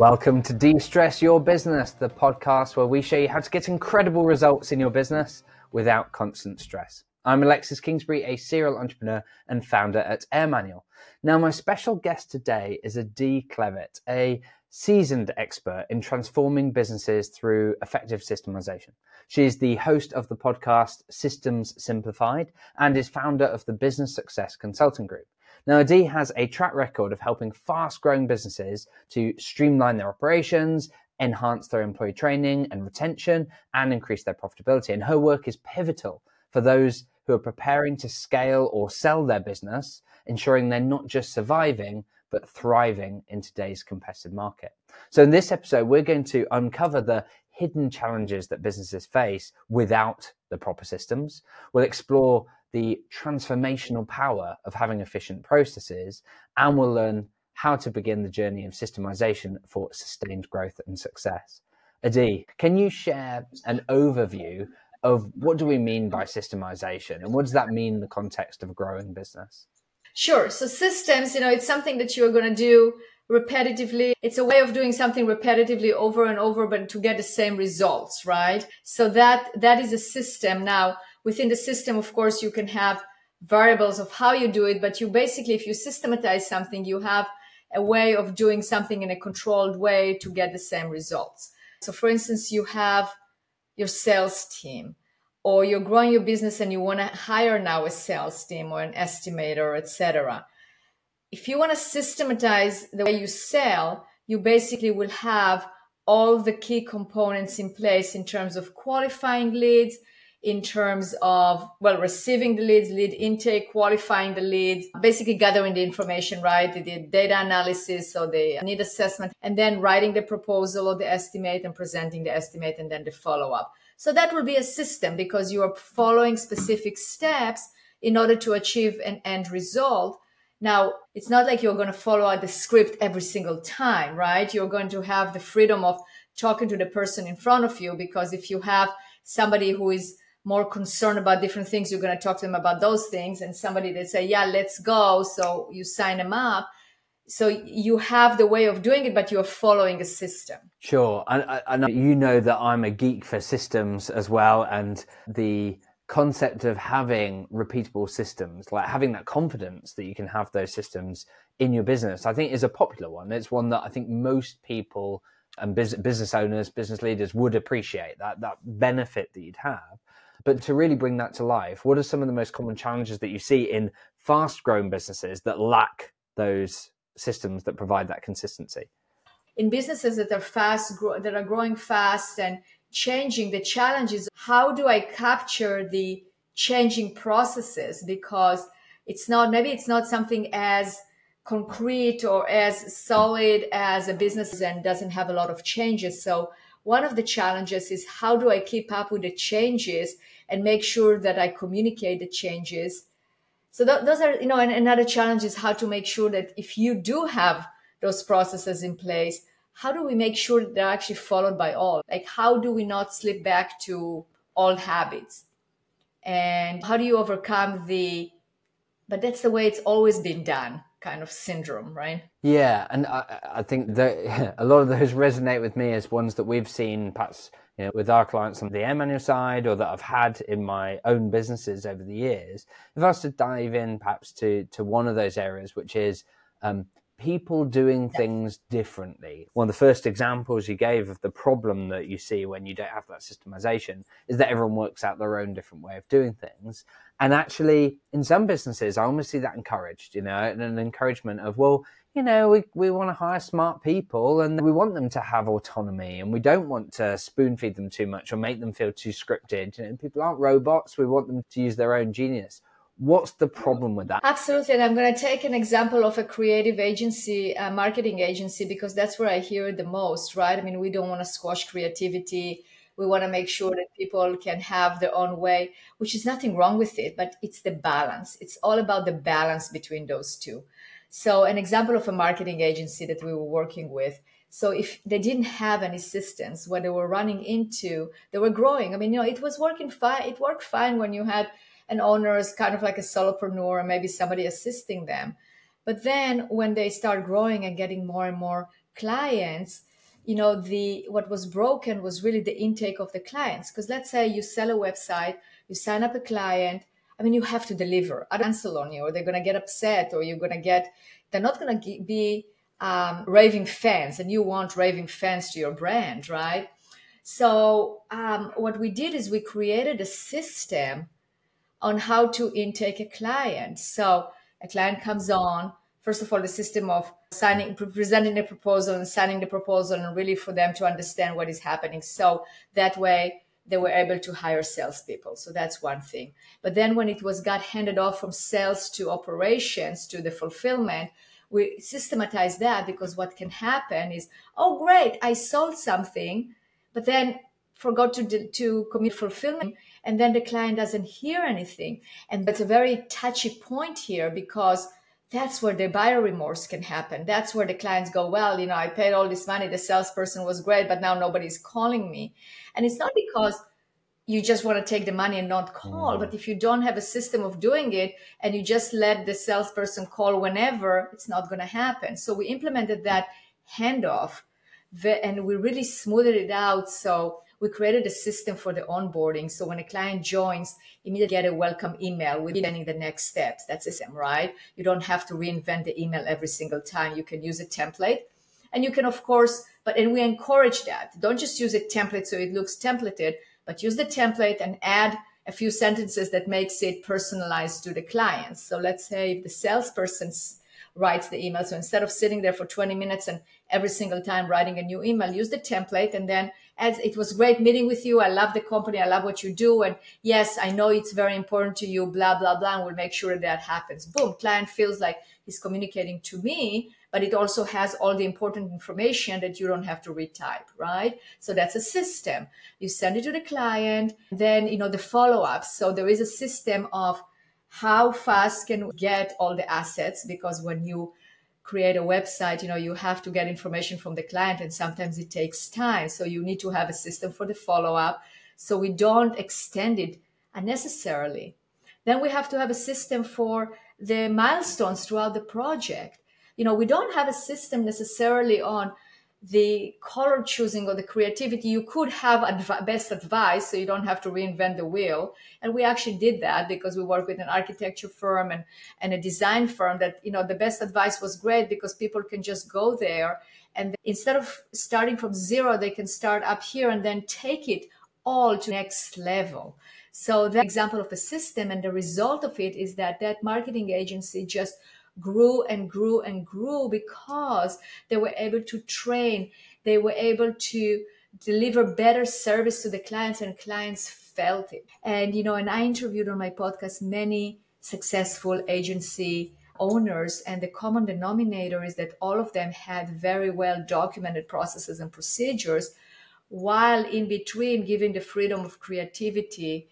Welcome to De Stress Your Business, the podcast where we show you how to get incredible results in your business without constant stress. I'm Alexis Kingsbury, a serial entrepreneur and founder at Air Manual. Now, my special guest today is Adi Klevit, a seasoned expert in transforming businesses through effective systemization. She is the host of the podcast Systems Simplified and is founder of the Business Success Consulting Group. Now, Adi has a track record of helping fast growing businesses to streamline their operations, enhance their employee training and retention, and increase their profitability. And her work is pivotal for those who are preparing to scale or sell their business, ensuring they're not just surviving, but thriving in today's competitive market. So, in this episode, we're going to uncover the hidden challenges that businesses face without the proper systems. We'll explore the transformational power of having efficient processes, and we'll learn how to begin the journey of systemization for sustained growth and success. Adi, can you share an overview of what do we mean by systemization and what does that mean in the context of a growing business? Sure. So systems, you know, it's something that you're going to do repetitively. It's a way of doing something repetitively over and over, but to get the same results, right? So that, that is a system. Now, within the system, of course, you can have variables of how you do it, but you basically, if you systematize something, you have a way of doing something in a controlled way to get the same results. So for instance, you have your sales team or you're growing your business and you want to hire now a sales team or an estimator, etc. If you want to systematize the way you sell, you basically will have all the key components in place in terms of qualifying leads, in terms of, well, receiving the leads, lead intake, qualifying the leads, basically gathering the information, right? The data analysis, so the need assessment, and then writing the proposal or the estimate and presenting the estimate and then the follow up. So that will be a system because you are following specific steps in order to achieve an end result. Now, it's not like you're going to follow out the script every single time, right? You're going to have the freedom of talking to the person in front of you because if you have somebody who is more concerned about different things, you're going to talk to them about those things. And somebody that say, yeah, let's go. So you sign them up. So you have the way of doing it, but you're following a system. Sure. And, and you know that I'm a geek for systems as well. And the concept of having repeatable systems, like having that confidence that you can have those systems in your business, I think is a popular one. It's one that I think most people and business owners, business leaders would appreciate that that benefit that you'd have. But to really bring that to life, what are some of the most common challenges that you see in fast growing businesses that lack those systems that provide that consistency? In businesses that are fast, that are growing fast and changing, the challenge is how do I capture the changing processes? Because it's not, maybe it's not something as concrete or as solid as a business and doesn't have a lot of changes. So one of the challenges is how do I keep up with the changes and make sure that I communicate the changes. So th- those are, you know, and another challenge is how to make sure that if you do have those processes in place, how do we make sure that they're actually followed by all? Like, how do we not slip back to old habits? And how do you overcome the, but that's the way it's always been done kind of syndrome, right? Yeah, and I, I think that a lot of those resonate with me as ones that we've seen perhaps you know, with our clients on the Air Manual side or that I've had in my own businesses over the years. If I was to dive in perhaps to, to one of those areas, which is um, people doing things differently. One of the first examples you gave of the problem that you see when you don't have that systemization is that everyone works out their own different way of doing things. And actually, in some businesses, I almost see that encouraged, you know, and an encouragement of, well, you know, we, we want to hire smart people and we want them to have autonomy and we don't want to spoon feed them too much or make them feel too scripted. You know, people aren't robots. We want them to use their own genius. What's the problem with that? Absolutely. And I'm going to take an example of a creative agency, a marketing agency, because that's where I hear it the most, right? I mean, we don't want to squash creativity. We want to make sure that people can have their own way, which is nothing wrong with it, but it's the balance. It's all about the balance between those two. So, an example of a marketing agency that we were working with. So, if they didn't have any systems, what they were running into, they were growing. I mean, you know, it was working fine. It worked fine when you had an owner as kind of like a solopreneur maybe somebody assisting them. But then when they start growing and getting more and more clients, you know the what was broken was really the intake of the clients. Because let's say you sell a website you sign up a client i mean you have to deliver. A cancel on you or they're going to get upset or you're going to get they're not going to be um, raving fans and you want raving fans to your brand right? So um, what we did is we created a system on how to intake a client. So a client comes on first of all the system of signing presenting the proposal and signing the proposal and really for them to understand what is happening. So that way they were able to hire salespeople. So that's one thing. But then when it was got handed off from sales to operations to the fulfillment we systematized that because what can happen is oh great i sold something but then forgot to to commit fulfillment and then the client doesn't hear anything. And that's a very touchy point here because that's where the buyer remorse can happen. That's where the clients go, well, you know, I paid all this money. The salesperson was great, but now nobody's calling me. And it's not because you just want to take the money and not call, mm. but if you don't have a system of doing it and you just let the salesperson call whenever, it's not going to happen. So we implemented that handoff and we really smoothed it out. So we created a system for the onboarding. So when a client joins, immediately get a welcome email with planning the next steps. That's the same, right? You don't have to reinvent the email every single time. You can use a template. And you can, of course, but and we encourage that. Don't just use a template so it looks templated, but use the template and add a few sentences that makes it personalized to the clients. So let's say if the salesperson writes the email. So instead of sitting there for 20 minutes and every single time writing a new email, use the template and then as it was great meeting with you. I love the company. I love what you do. And yes, I know it's very important to you, blah, blah, blah. And we'll make sure that happens. Boom. Client feels like he's communicating to me, but it also has all the important information that you don't have to retype, right? So that's a system. You send it to the client. Then, you know, the follow up. So there is a system of how fast can we get all the assets because when you create a website, you know, you have to get information from the client and sometimes it takes time. So you need to have a system for the follow up so we don't extend it unnecessarily. Then we have to have a system for the milestones throughout the project. You know, we don't have a system necessarily on the color choosing or the creativity, you could have adv- best advice so you don't have to reinvent the wheel. And we actually did that because we work with an architecture firm and, and a design firm that, you know, the best advice was great because people can just go there and instead of starting from zero, they can start up here and then take it all to next level. So the example of a system and the result of it is that that marketing agency just grew and grew and grew because they were able to train, they were able to deliver better service to the clients and clients felt it. And, you know, and I interviewed on my podcast many successful agency owners and the common denominator is that all of them had very well documented processes and procedures while in between giving the freedom of creativity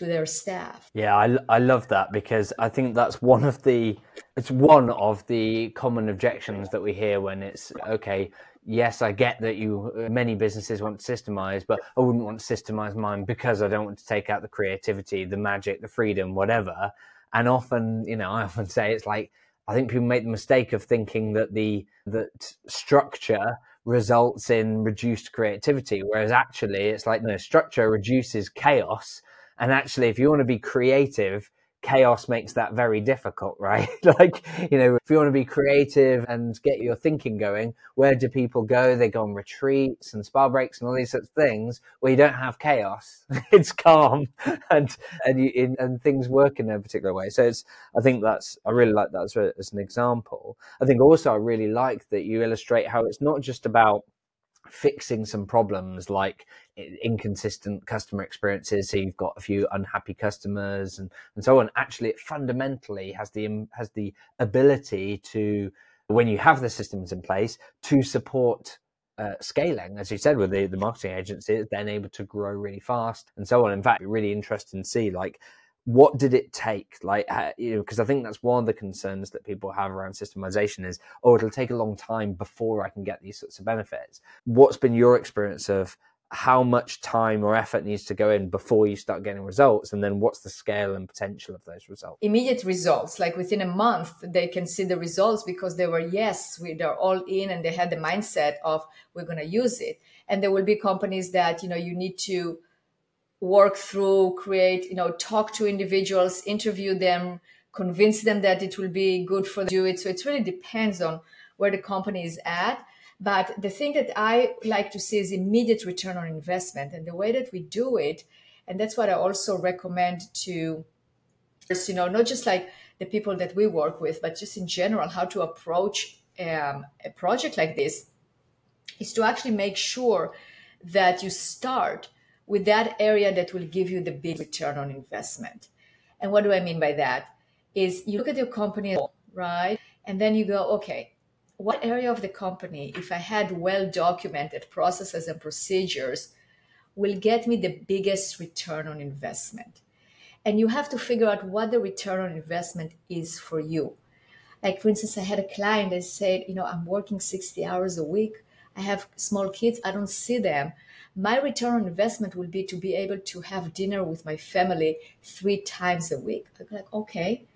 to their staff. Yeah, I, I love that because I think that's one of the it's one of the common objections that we hear when it's okay. Yes, I get that you many businesses want to systemize, but I wouldn't want to systemize mine because I don't want to take out the creativity, the magic, the freedom, whatever. And often, you know, I often say it's like I think people make the mistake of thinking that the that structure results in reduced creativity, whereas actually it's like no structure reduces chaos and actually, if you want to be creative, chaos makes that very difficult, right? like, you know, if you want to be creative and get your thinking going, where do people go? They go on retreats and spa breaks and all these sorts of things where you don't have chaos. it's calm and and you, and things work in a particular way. So it's, I think that's, I really like that as, a, as an example. I think also I really like that you illustrate how it's not just about fixing some problems like inconsistent customer experiences so you've got a few unhappy customers and, and so on actually it fundamentally has the has the ability to when you have the systems in place to support uh, scaling, as you said, with the, the marketing agency, then able to grow really fast and so on. In fact, really interesting to see like what did it take? Like you know because i think that's one of the concerns that people have around systemization is oh it'll take a long time before i can get these sorts of benefits. What's been your experience of how much time or effort needs to go in before you start getting results? And then what's the scale and potential of those results? Immediate results like within a month they can see the results because they were yes we, they're all in and they had the mindset of we're going to use it. And there will be companies that you know you need to work through create you know talk to individuals interview them convince them that it will be good for them to do it so it really depends on where the company is at but the thing that I like to see is immediate return on investment. And the way that we do it, and that's what I also recommend to, you know, not just like the people that we work with, but just in general, how to approach um, a project like this is to actually make sure that you start with that area that will give you the big return on investment. And what do I mean by that? Is you look at your company, right? And then you go, okay, what area of the company, if I had well documented processes and procedures, will get me the biggest return on investment? And you have to figure out what the return on investment is for you. Like, for instance, I had a client that said, You know, I'm working 60 hours a week. I have small kids. I don't see them. My return on investment will be to be able to have dinner with my family three times a week. I'm like, okay.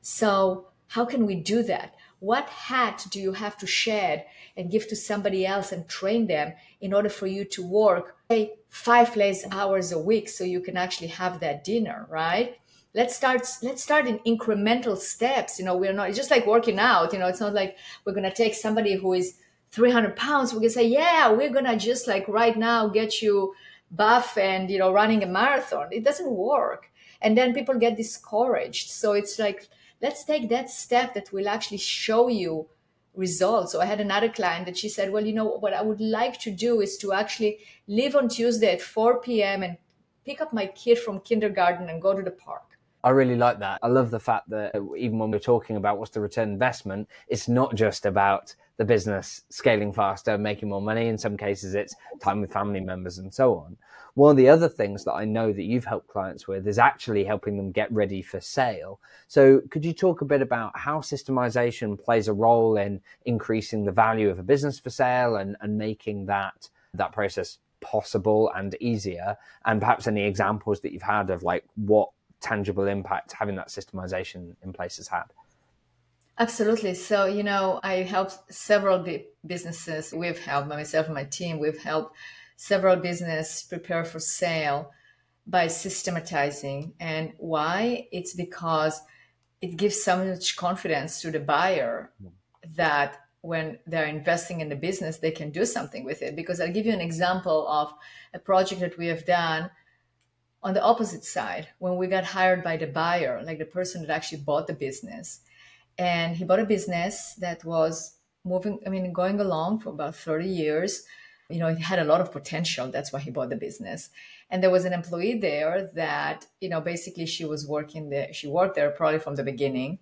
So, how can we do that? what hat do you have to shed and give to somebody else and train them in order for you to work say five less hours a week so you can actually have that dinner right let's start let's start in incremental steps you know we're not it's just like working out you know it's not like we're going to take somebody who is 300 pounds we can say yeah we're to just like right now get you buff and you know running a marathon it doesn't work and then people get discouraged so it's like let's take that step that will actually show you results. So I had another client that she said, well, you know, what I would like to do is to actually leave on Tuesday at 4 p.m. and pick up my kid from kindergarten and go to the park. I really like that. I love the fact that even when we're talking about what's the return investment, it's not just about the business scaling faster, making more money. In some cases, it's time with family members and so on. One of the other things that I know that you've helped clients with is actually helping them get ready for sale. So, could you talk a bit about how systemization plays a role in increasing the value of a business for sale and, and making that that process possible and easier? And perhaps any examples that you've had of like what tangible impact having that systemization in place has had? Absolutely. So, you know, I helped several businesses. We've helped myself and my team. We've helped several business prepare for sale by systematizing. And why? It's because it gives so much confidence to the buyer mm-hmm. that when they're investing in the business, they can do something with it. Because I'll give you an example of a project that we have done on the opposite side when we got hired by the buyer, like the person that actually bought the business. And he bought a business that was moving, I mean, going along for about 30 years you know, it had a lot of potential. That's why he bought the business. And there was an employee there that, you know, basically she was working there. She worked there probably from the beginning.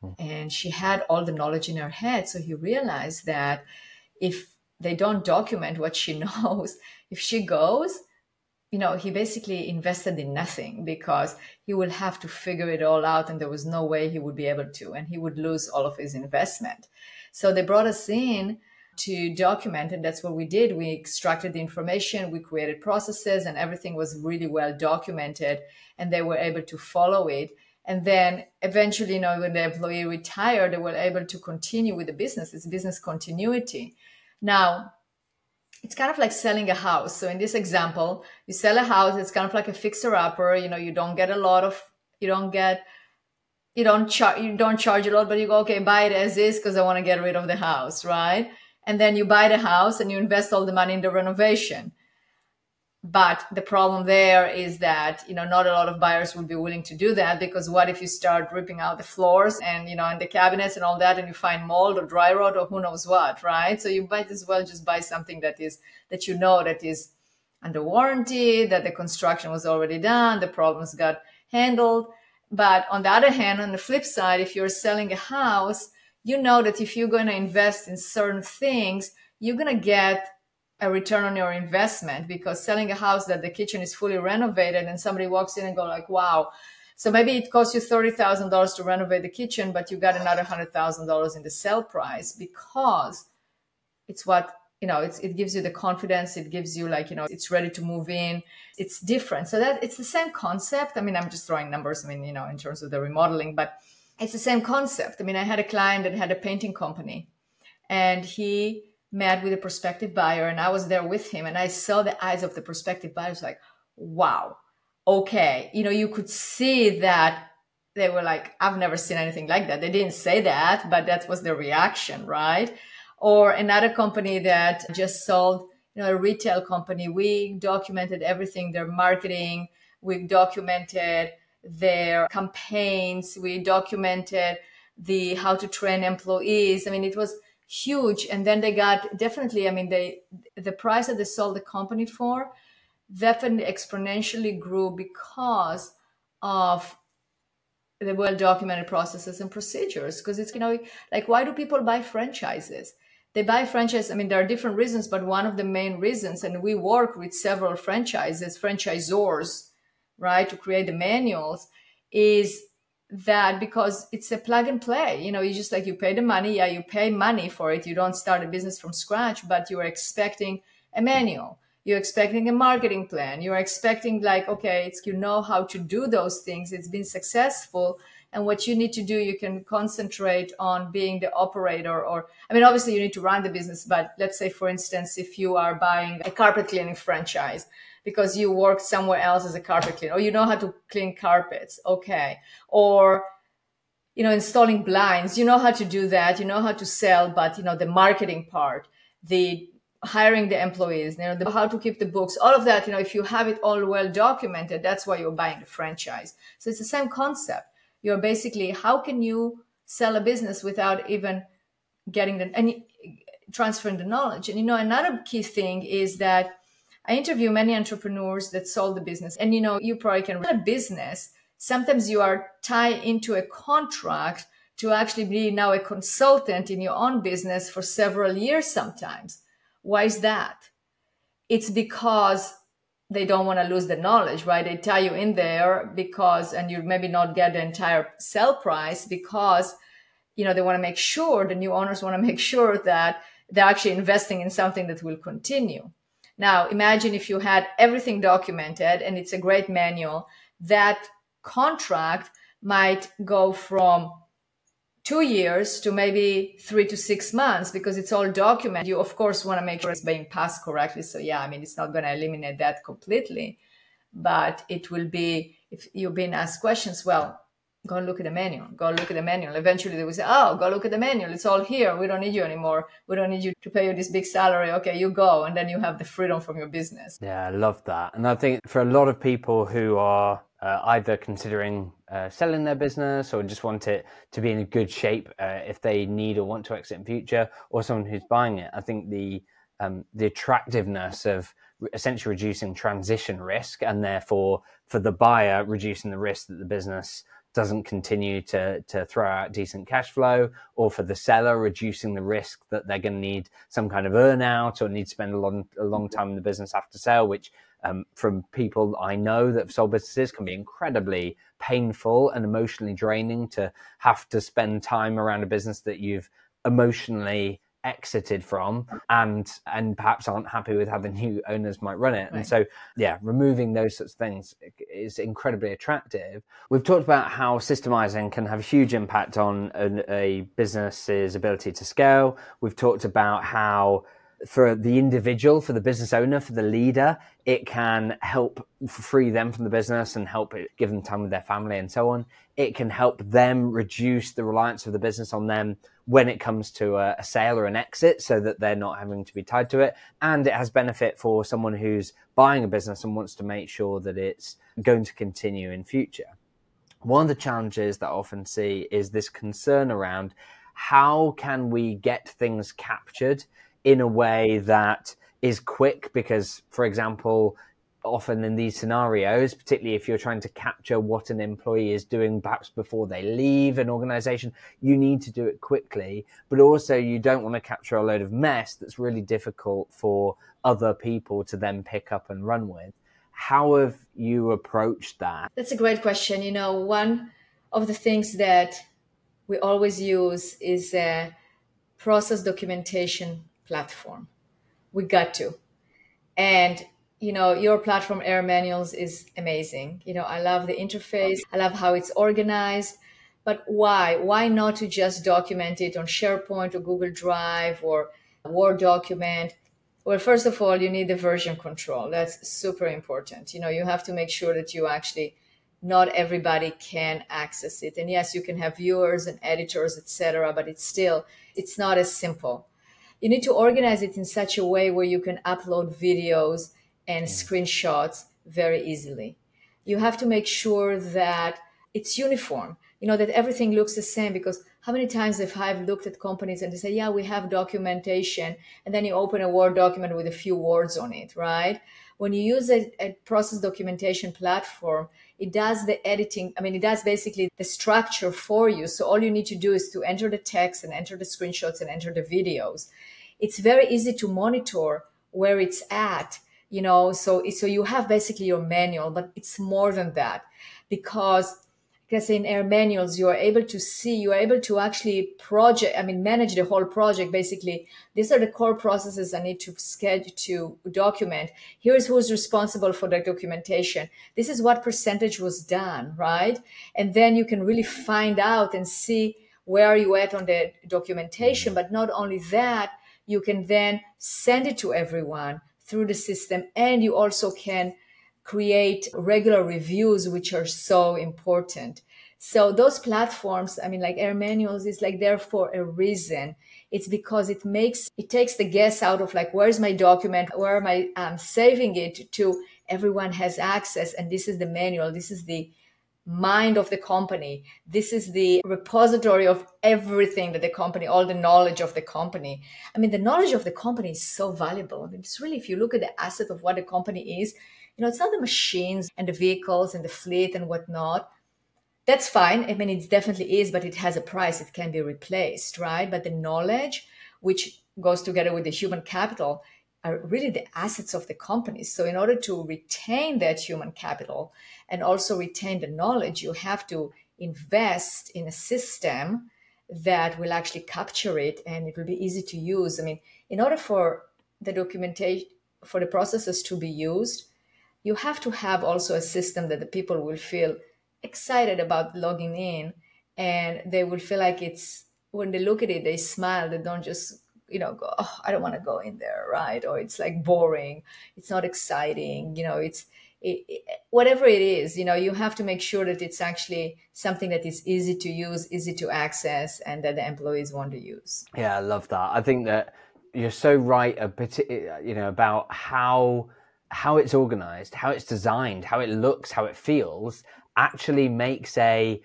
Hmm. And she had all the knowledge in her head. So he realized that if they don't document what she knows, if she goes, you know, he basically invested in nothing because he will have to figure it all out and there was no way he would be able to and he would lose all of his investment. So they brought us in to document and that's what we did. We extracted the information we created processes and everything was really well documented and they were able to follow it. And then eventually you know when the employee retired they were able to continue with the business. It's business continuity. Now it's kind of like selling a house. So in this example you sell a house it's kind of like a fixer upper you know you don't get a lot of you don't get you don't charge you don't charge a lot but you go okay buy it as is because i want to get rid of the house right? And then you buy the house and you invest all the money in the renovation but the problem there is that you know not a lot of buyers would be willing to do that because what if you start ripping out the floors and you know and the cabinets and all that and you find mold or dry rot or who knows what right? So you might as well just buy something that is that you know that is under warranty that the construction was already done the problems got handled. But on the other hand on the flip side if you're selling a house you know that if you're going to invest in certain things, you're going to get a return on your investment because selling a house that the kitchen is fully renovated and somebody walks in and go like, wow. So maybe it costs you $30,000 to renovate the kitchen, but you got another $100,000 in the sale price because it's what you know it gives you the confidence it gives you like you know it's ready to move in. It's different. So that it's the same concept. I mean i'm just throwing numbers i mean you know in terms of the remodeling but it's the same concept. I mean i had a client that had a painting company and he met with a prospective buyer and i was there with him and i saw the eyes of the prospective buyers like wow okay. You know you could see that they were like i've never seen anything like that. They didn't say that but that was their reaction right? Or another company that just sold you know a retail company. We documented everything their marketing. We documented their campaigns. We documented the how to train employees. I mean it was huge and then they got definitely i mean they the price that they sold the company for definitely exponentially grew because of the well documented processes and procedures because it's you know like why do people buy franchises they buy franchise. I mean, there are different reasons, but one of the main reasons, and we work with several franchises, franchisors, right, to create the manuals, is that because it's a plug and play. You know, you just like you pay the money, yeah, you pay money for it. You don't start a business from scratch, but you are expecting a manual. You're expecting a marketing plan. You're expecting like, okay, it's you know how to do those things. It's been successful and what you need to do you can concentrate on being the operator or i mean obviously you need to run the business but let's say for instance if you are buying a carpet cleaning franchise because you work somewhere else as a carpet cleaner or you know how to clean carpets okay. Or you know installing blinds you know how to do that you know how to sell but you know the marketing part the hiring the employees you know the, how to keep the books all of that you know if you have it all well documented that's why you're buying the franchise. So it's the same concept. You're basically how can you sell a business without even getting the any transferring the knowledge? And you know another key thing is that i interview many entrepreneurs that sold the business and you know you probably can run a business sometimes you are tied into a contract to actually be now a consultant in your own business for several years sometimes why is that it's because they don't want to lose the knowledge, right? They tie you in there because, and you maybe not get the entire sell price because, you know, they want to make sure, the new owners want to make sure that they're actually investing in something that will continue. Now, imagine if you had everything documented and it's a great manual, that contract might go from two years to maybe three to six months because it's all documented. You, of course, want to make sure it's being passed correctly. So, yeah, I mean, it's not going to eliminate that completely, but it will be, if you've been asked questions, well, go and look at the manual, go look at the manual. Eventually they will say, oh, go look at the manual. It's all here. We don't need you anymore. We don't need you to pay you this big salary. Okay, you go. And then you have the freedom from your business. Yeah, I love that. And I think for a lot of people who are uh, either considering uh, selling their business or just want it to be in good shape uh, if they need or want to exit in future, or someone who's buying it. I think the um, the attractiveness of essentially reducing transition risk and therefore for the buyer reducing the risk that the business doesn't continue to to throw out decent cash flow or for the seller reducing the risk that they're going to need some kind of earnout or need to spend a long a long time in the business after sale which um, from people I know that have sold businesses can be incredibly painful and emotionally draining to have to spend time around a business that you've emotionally exited from and and perhaps aren't happy with how the new owners might run it right. and so yeah removing those sorts of things is incredibly attractive we've talked about how systemizing can have a huge impact on a, a business's ability to scale we've talked about how for the individual, for the business owner, for the leader, it can help free them from the business and help it, give them time with their family and so on. It can help them reduce the reliance of the business on them when it comes to a, a sale or an exit so that they're not having to be tied to it. And it has benefit for someone who's buying a business and wants to make sure that it's going to continue in future. One of the challenges that I often see is this concern around how can we get things captured in a way that is quick because, for example, often in these scenarios, particularly if you're trying to capture what an employee is doing perhaps before they leave an organization, you need to do it quickly. But also, you don't want to capture a load of mess that's really difficult for other people to then pick up and run with. How have you approached that? That's a great question. You know, one of the things that we always use is a process documentation platform. We got to. And you know, your platform Air Manuals is amazing. You know, I love the interface. I love how it's organized. But why? Why not to just document it on SharePoint or Google Drive or Word document? Well, first of all, you need the version control. That's super important. You know, you have to make sure that you actually not everybody can access it. And yes, you can have viewers and editors, etc., but it's still it's not as simple. You need to organize it in such a way where you can upload videos and screenshots very easily. You have to make sure that it's uniform, you know, that everything looks the same because how many times have I looked at companies and they say, yeah, we have documentation, and then you open a Word document with a few words on it, right? When you use a, a process documentation platform, it does the editing. I mean, it does basically the structure for you. So all you need to do is to enter the text and enter the screenshots and enter the videos. It's very easy to monitor where it's at you know so so you have basically your manual but it's more than that because because in air manuals you are able to see you are able to actually project i mean manage the whole project basically. These are the core processes i need to schedule to document. Here's who's responsible for the documentation. This is what percentage was done right? And then you can really find out and see where are you at on the documentation but not only that you can then send it to everyone through the system and you also can create regular reviews which are so important. So those platforms i mean like air manuals is like there for a reason. It's because it makes it takes the guess out of like where's my document where am i um, saving it to everyone has access and this is the manual this is the mind of the company. This is the repository of everything that the company, all the knowledge of the company. I mean, the knowledge of the company is so valuable. It's really, if you look at the asset of what the company is, you know, it's not the machines and the vehicles and the fleet and whatnot. That's fine. I mean, it definitely is, but it has a price. It can be replaced, right? But the knowledge, which goes together with the human capital, are really the assets of the companies. So, in order to retain that human capital and also retain the knowledge, you have to invest in a system that will actually capture it and it will be easy to use. I mean, in order for the documentation, for the processes to be used, you have to have also a system that the people will feel excited about logging in and they will feel like it's when they look at it, they smile, they don't just you know go oh, i don't want to go in there right? Or it's like boring. It's not exciting you know it's it, it, whatever it is you know you have to make sure that it's actually something that is easy to use easy to access and that the employees want to use. Yeah i love that. I think that you're so right a bit you know about how how it's organized how it's designed how it looks how it feels actually makes a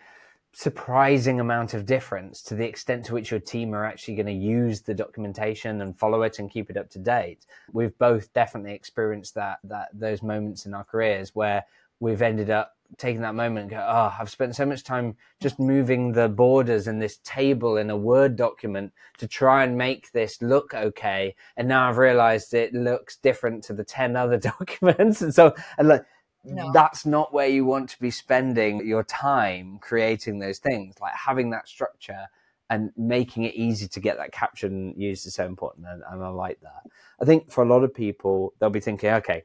surprising amount of difference to the extent to which your team are actually going to use the documentation and follow it and keep it up to date. We've both definitely experienced that that those moments in our careers where we've ended up taking that moment and go, oh, I've spent so much time just moving the borders in this table in a Word document to try and make this look okay. And now I've realized it looks different to the 10 other documents. And so, and like, no. that's not where you want to be spending your time creating those things. Like having that structure and making it easy to get that and used is so important. And, and I like that. I think for a lot of people, they'll be thinking, okay,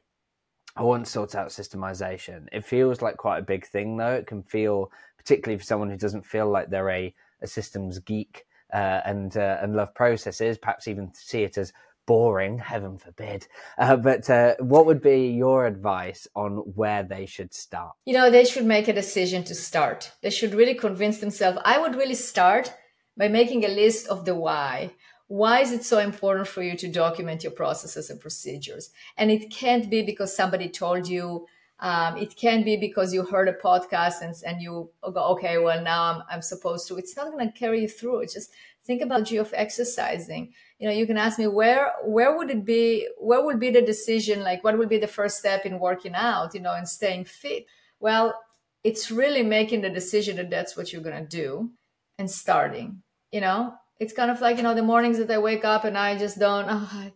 I want to sort out systemization. It feels like quite a big thing, though. It can feel, particularly for someone who doesn't feel like they're a, a systems geek uh, and uh, and love processes, perhaps even see it as boring, heaven forbid. Uh, but uh, what would be your advice on where they should start? You know, they should make a decision to start. They should really convince themselves. I would really start by making a list of the why. Why is it so important for you to document your processes and procedures? And it can't be because somebody told you. Um, it can be because you heard a podcast and, and you go, okay, well, now I'm, I'm supposed to. It's not going to carry you through. It's just think about you of exercising you know you can ask me where where would it be where would be the decision like what would be the first step in working out you know and staying fit? Well it's really making the decision that that's what you're going to do and starting you know? It's kind of like you know the mornings that i wake up and i just don't oh, I,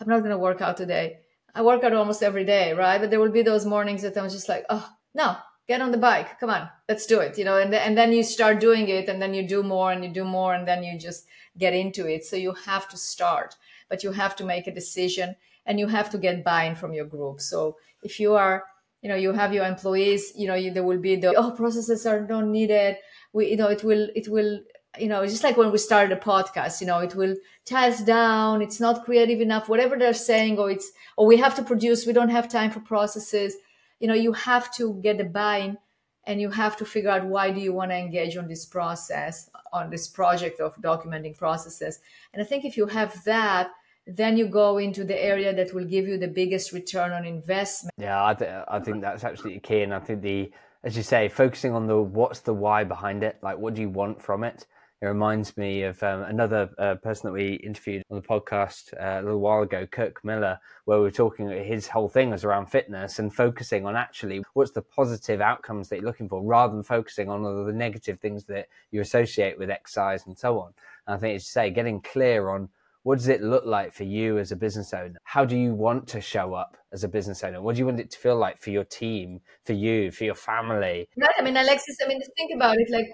i'm not going to work out today. I work out almost every day right? But there will be those mornings that i'm just like oh no get on the bike come on let's do it you know and, and then you start doing it and then you do more and you do more and then you just get into it so you have to start but you have to make a decision and you have to get buy-in from your group. So if you are, you know, you have your employees, you know, you, there will be the oh processes are not needed. We, you know, it will it will you know, just like when we started a podcast, you know, it will tie us down. It's not creative enough, whatever they're saying, or it's, or we have to produce. We don't have time for processes. You know, you have to get the buy-in and you have to figure out why do you want to engage on this process, on this project of documenting processes. And I think if you have that, then you go into the area that will give you the biggest return on investment. Yeah, I, th- I think that's absolutely key. And I think the, as you say, focusing on the what's the why behind it, like what do you want from it? It reminds me of um, another uh, person that we interviewed on the podcast uh, a little while ago, Kirk Miller, where we were talking. His whole thing was around fitness and focusing on actually what's the positive outcomes that you're looking for, rather than focusing on all the negative things that you associate with exercise and so on. And I think it's say getting clear on what does it look like for you as a business owner? How do you want to show up as a business owner? What do you want it to feel like for your team, for you, for your family? Right. I mean, Alexis, I mean, think about it like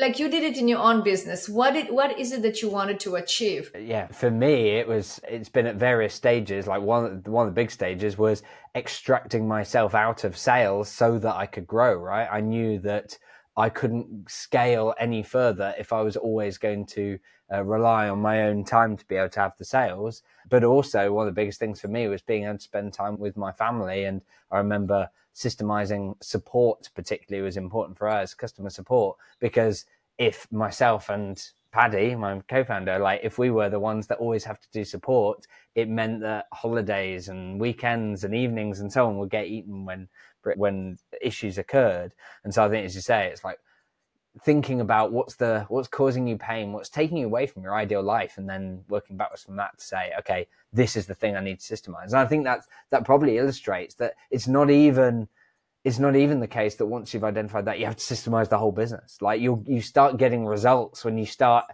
like you did it in your own business. What did what is it that you wanted to achieve? Yeah for me it was it's been at various stages. Like one one of the big stages was extracting myself out of sales so that i could grow right? I knew that i couldn't scale any further if i was always going to uh, rely on my own time to be able to have the sales. But also one of the biggest things for me was being able to spend time with my family. And i remember systemizing support particularly was important for us, customer support, because if myself and Paddy, my co-founder, like if we were the ones that always have to do support, it meant that holidays and weekends and evenings and so on would get eaten when when issues occurred. And so I think, as you say, it's like thinking about what's the what's causing you pain, what's taking you away from your ideal life, and then working backwards from that to say, okay, this is the thing I need to systemize. And I think that that probably illustrates that it's not even it's not even the case that once you've identified that you have to systemize the whole business. Like you you start getting results when you start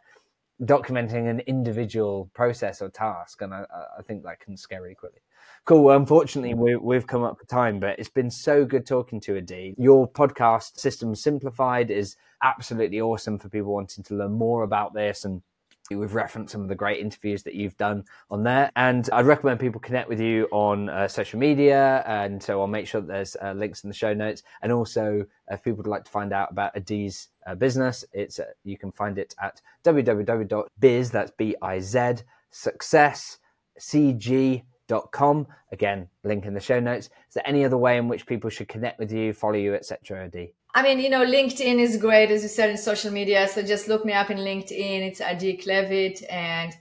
documenting an individual process or task, and I, I think that can scare quickly. Cool. Well, unfortunately, we, we've come up for time, but it's been so good talking to Adi. Your podcast, System Simplified, is absolutely awesome for people wanting to learn more about this and We've referenced some of the great interviews that you've done on there. And I'd recommend people connect with you on uh, social media. And so I'll make sure that there's uh, links in the show notes. And also, if people would like to find out about Adi's business, it's uh, you can find it at www.biz, that's B-I-Z, success, CG, com. Again, link in the show notes. Is there any other way in which people should connect with you, follow you, etc. Adi? I mean, you know, LinkedIn is great, as you said, in social media. So just look me up in LinkedIn. It's Adi Klevit. And,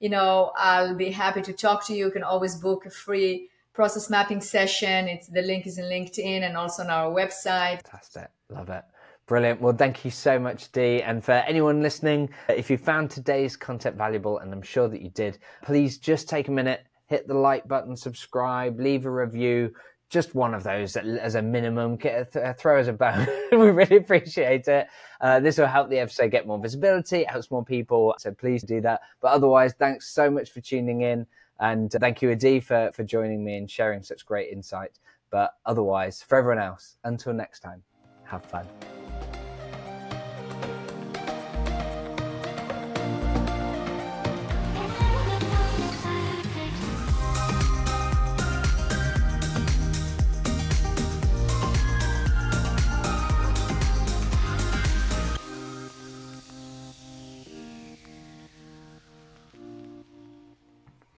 you know, I'll be happy to talk to you. You can always book a free process mapping session. It's the link is in LinkedIn and also on our website. Fantastic. Love it. Brilliant. Well, thank you so much, Dee. And for anyone listening, if you found today's content valuable, and I'm sure that you did, please just take a minute, hit the like button, subscribe, leave a review. Just one of those as a minimum. Throw us a bone. we really appreciate it. Uh, this will help the episode get more visibility. It helps more people. So please do that. But otherwise, thanks so much for tuning in. And thank you, Adi, for, for joining me and sharing such great insight. But otherwise, for everyone else, until next time, have fun.